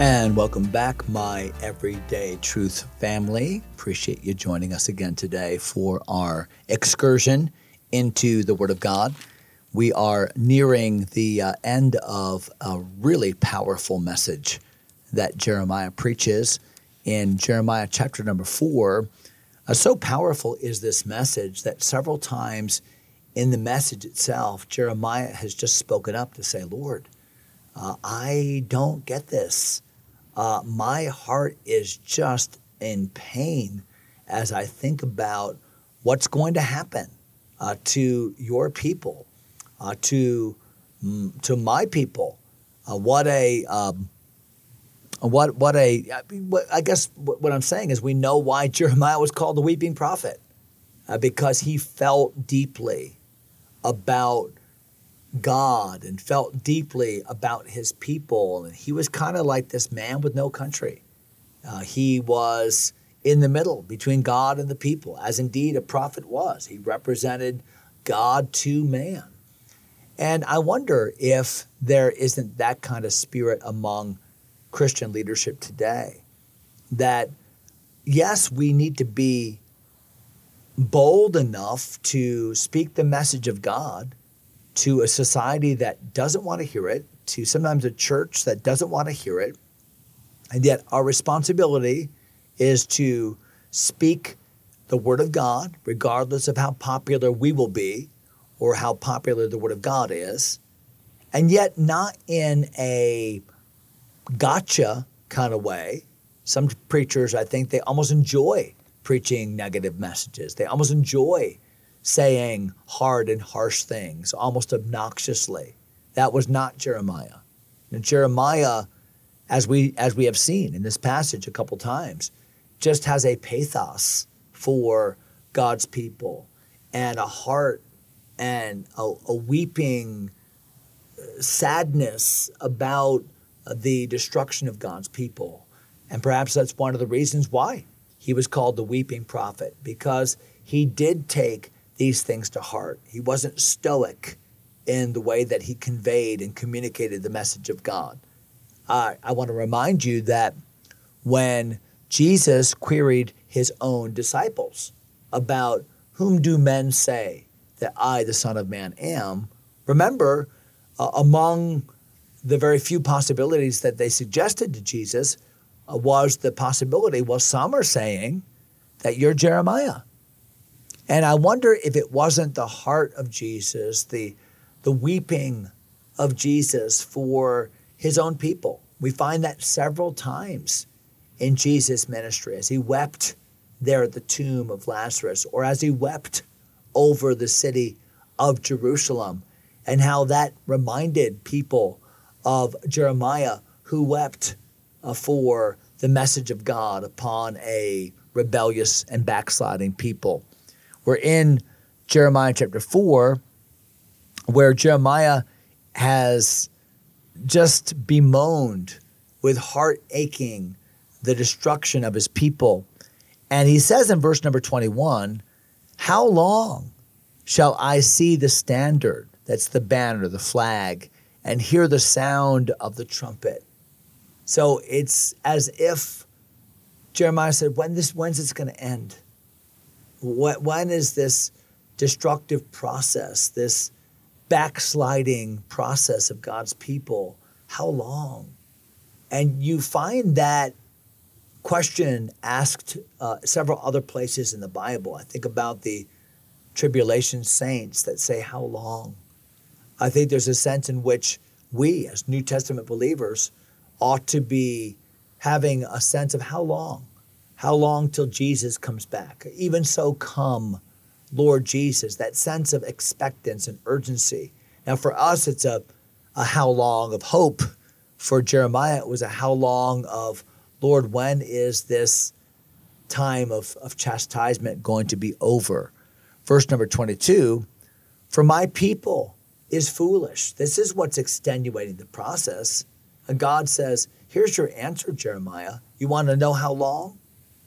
And welcome back, my everyday truth family. Appreciate you joining us again today for our excursion into the Word of God. We are nearing the uh, end of a really powerful message that Jeremiah preaches in Jeremiah chapter number four. Uh, so powerful is this message that several times in the message itself, Jeremiah has just spoken up to say, Lord, uh, I don't get this. Uh, my heart is just in pain as I think about what's going to happen uh, to your people, uh, to to my people. Uh, what a um, what what a I guess what I'm saying is we know why Jeremiah was called the weeping prophet uh, because he felt deeply about God and felt deeply about his people. And he was kind of like this man with no country. Uh, he was in the middle between God and the people, as indeed a prophet was. He represented God to man. And I wonder if there isn't that kind of spirit among Christian leadership today. That, yes, we need to be bold enough to speak the message of God to a society that doesn't want to hear it, to sometimes a church that doesn't want to hear it. And yet, our responsibility is to speak the Word of God, regardless of how popular we will be or how popular the Word of God is, and yet not in a gotcha kind of way. Some preachers, I think, they almost enjoy preaching negative messages. They almost enjoy saying hard and harsh things, almost obnoxiously. That was not Jeremiah. And Jeremiah, as we as we have seen in this passage a couple times, just has a pathos for God's people and a heart and a, a weeping uh, sadness about the destruction of God's people. And perhaps that's one of the reasons why he was called the weeping prophet, because he did take these things to heart. He wasn't stoic in the way that he conveyed and communicated the message of God. Uh, I want to remind you that when Jesus queried his own disciples about whom do men say that I, the Son of Man, am, remember, uh, among the very few possibilities that they suggested to Jesus uh, was the possibility, well, some are saying that you're Jeremiah. And I wonder if it wasn't the heart of Jesus, the, the weeping of Jesus for his own people. We find that several times in Jesus' ministry as he wept there at the tomb of Lazarus or as he wept over the city of Jerusalem, and how that reminded people of Jeremiah who wept uh, for the message of God upon a rebellious and backsliding people. We're in Jeremiah chapter 4, where Jeremiah has just bemoaned with heart aching the destruction of his people. And he says in verse number 21 How long shall I see the standard, that's the banner, the flag, and hear the sound of the trumpet? So it's as if Jeremiah said, when this, when's this going to end? When is this destructive process, this backsliding process of God's people? How long? And you find that question asked uh, several other places in the Bible. I think about the tribulation saints that say, How long? I think there's a sense in which we, as New Testament believers, ought to be having a sense of how long? How long till Jesus comes back? Even so, come, Lord Jesus, that sense of expectance and urgency. Now, for us, it's a, a how long of hope. For Jeremiah, it was a how long of, Lord, when is this time of, of chastisement going to be over. Verse number 22 For my people is foolish. This is what's extenuating the process. And God says, Here's your answer, Jeremiah. You want to know how long?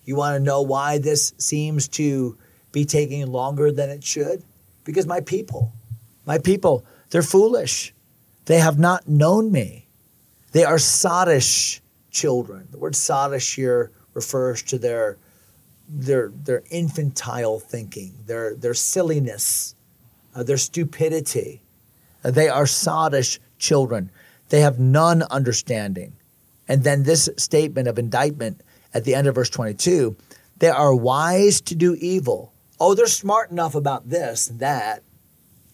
You want to know why this seems to be taking longer than it should? Because my people, my people, they're foolish. They have not known me. They are sottish children. The word sottish here refers to their their their infantile thinking, their their silliness, uh, their stupidity. Uh, they are sottish children. They have none understanding. And then this statement of indictment at the end of verse 22 they are wise to do evil. Oh, they're smart enough about this and that.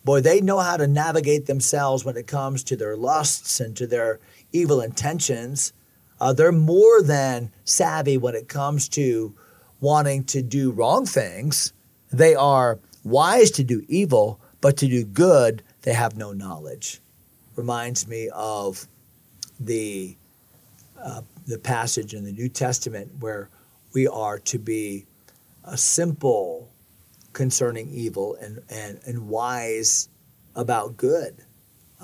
Boy, they know how to navigate themselves when it comes to their lusts and to their evil intentions. Uh, they're more than savvy when it comes to wanting to do wrong things. They are wise to do evil, but to do good, they have no knowledge. Reminds me of the uh, the passage in the New Testament where we are to be simple concerning evil and, and, and wise about good.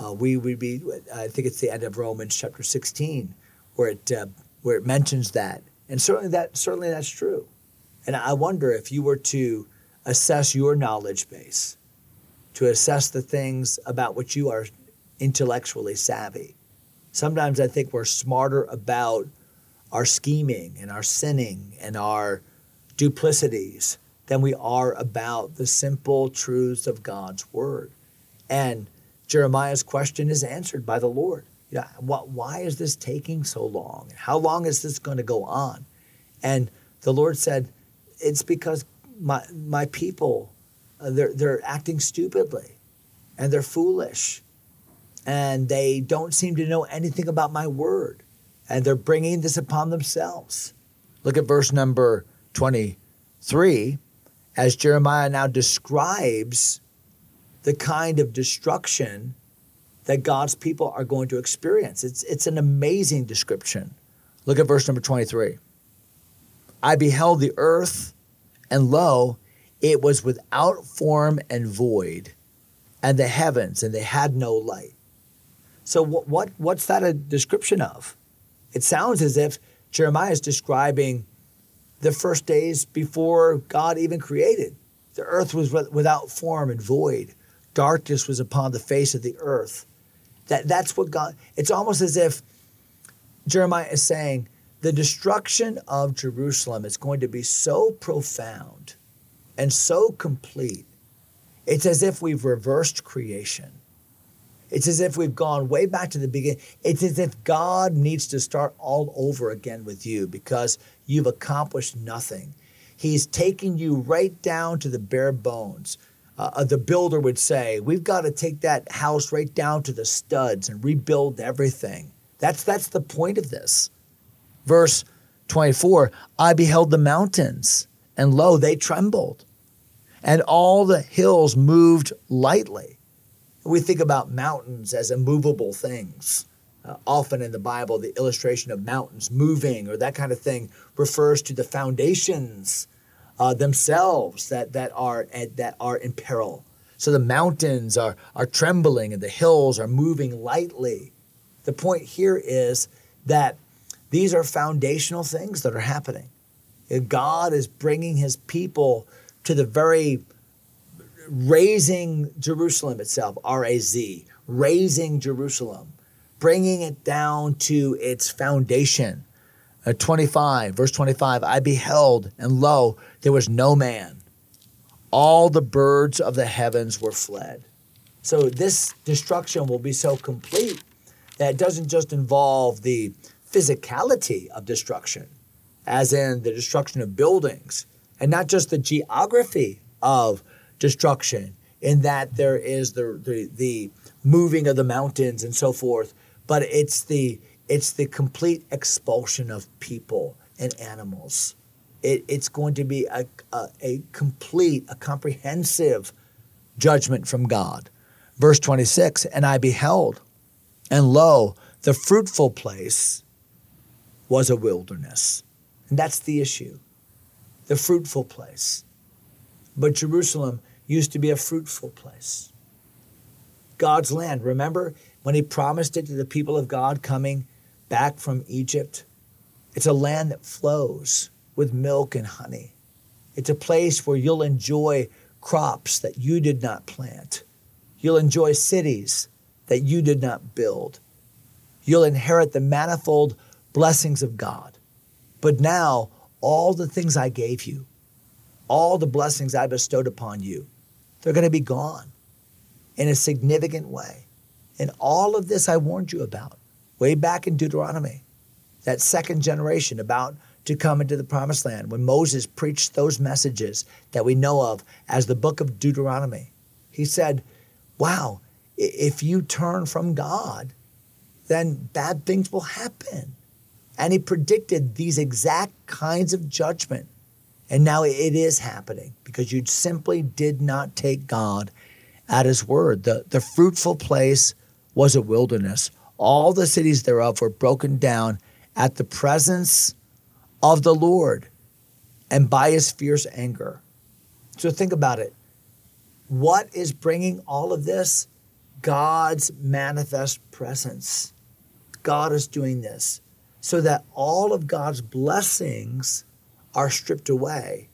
Uh, we would be, I think it's the end of Romans chapter 16, where it, uh, where it mentions that. And certainly, that, certainly that's true. And I wonder if you were to assess your knowledge base, to assess the things about which you are intellectually savvy. Sometimes I think we're smarter about our scheming and our sinning and our duplicities than we are about the simple truths of God's word. And Jeremiah's question is answered by the Lord. Yeah, why is this taking so long? How long is this going to go on? And the Lord said, It's because my, my people, uh, they're, they're acting stupidly and they're foolish and they don't seem to know anything about my word and they're bringing this upon themselves. Look at verse number 23 as Jeremiah now describes the kind of destruction that God's people are going to experience. It's, it's an amazing description. Look at verse number 23. I beheld the earth, and lo, it was without form and void, and the heavens, and they had no light. So, what, what, what's that a description of? It sounds as if Jeremiah is describing the first days before God even created. The earth was without form and void. Darkness was upon the face of the earth. That, that's what God, it's almost as if Jeremiah is saying the destruction of Jerusalem is going to be so profound and so complete. It's as if we've reversed creation. It's as if we've gone way back to the beginning. It's as if God needs to start all over again with you because you've accomplished nothing. He's taking you right down to the bare bones. Uh, uh the builder would say, We've got to take that house right down to the studs and rebuild everything. That's, that's the point of this. Verse 24 I beheld the mountains, and lo, they trembled, and all the hills moved lightly. We think about mountains as immovable things. Uh, often in the Bible, the illustration of mountains moving or that kind of thing refers to the foundations uh, themselves that, that, are, that are in peril. So the mountains are, are trembling and the hills are moving lightly. The point here is that these are foundational things that are happening. God is bringing his people to the very razing Jerusalem itself, R A Z, razing Jerusalem, bringing it down to its foundation. Uh, 25, verse 25, I beheld, and lo, there was no man. All the birds of the heavens were fled. So this destruction will be so complete that it doesn't just involve the physicality of destruction, as in the destruction of buildings, and not just the geography of destruction in that there is the, the, the moving of the mountains and so forth, but it's the it's the complete expulsion of people and animals. It, it's going to be a, a, a complete, a comprehensive judgment from God. Verse 26 And I beheld, and lo, the fruitful place was a wilderness. And that's the issue. the fruitful place. But Jerusalem used to be a fruitful place. God's land, remember when he promised it to the people of God coming back from Egypt? It's a land that flows with milk and honey. It's a place where you'll enjoy crops that you did not plant. You'll enjoy cities that you did not build. You'll inherit the manifold blessings of God. But now, all the things I gave you, all the blessings I bestowed upon you, they're going to be gone in a significant way. And all of this I warned you about way back in Deuteronomy, that second generation about to come into the promised land when Moses preached those messages that we know of as the book of Deuteronomy. He said, Wow, if you turn from God, then bad things will happen. And he predicted these exact kinds of judgment. And now it is happening because you simply did not take God at his word. The, the fruitful place was a wilderness. All the cities thereof were broken down at the presence of the Lord and by his fierce anger. So think about it. What is bringing all of this? God's manifest presence. God is doing this so that all of God's blessings are stripped away.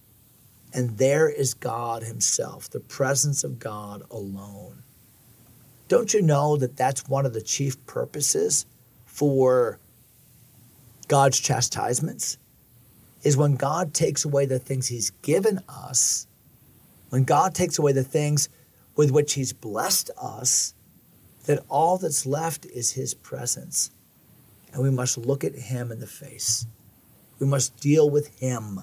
And there is God Himself, the presence of God alone. Don't you know that that's one of the chief purposes for God's chastisements? is when God takes away the things He's given us, when God takes away the things with which He's blessed us, that all that's left is His presence. And we must look at Him in the face. We must deal with Him.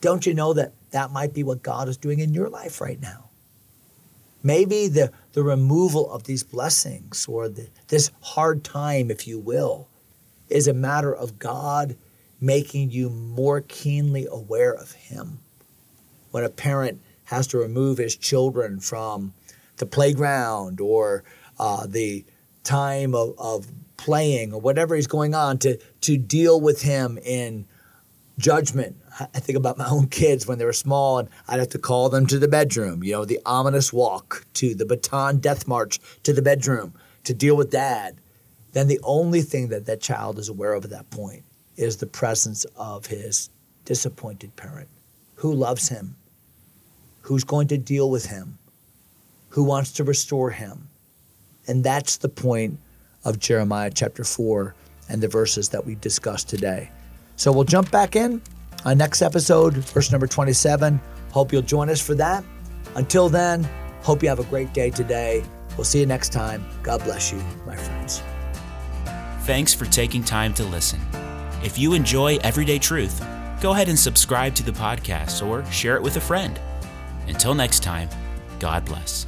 Don't you know that that might be what God is doing in your life right now? Maybe the, the removal of these blessings or the, this hard time, if you will, is a matter of God making you more keenly aware of Him. When a parent has to remove his children from the playground or uh, the time of, of playing or whatever is going on to, to deal with him in judgment. I think about my own kids when they were small and I'd have to call them to the bedroom, you know, the ominous walk to the Bataan death march to the bedroom to deal with dad. Then the only thing that that child is aware of at that point is the presence of his disappointed parent who loves him, who's going to deal with him, who wants to restore him. And that's the point of Jeremiah chapter 4 and the verses that we discussed today. So we'll jump back in on next episode, verse number 27. Hope you'll join us for that. Until then, hope you have a great day today. We'll see you next time. God bless you, my friends. Thanks for taking time to listen. If you enjoy Everyday Truth, go ahead and subscribe to the podcast or share it with a friend. Until next time, God bless.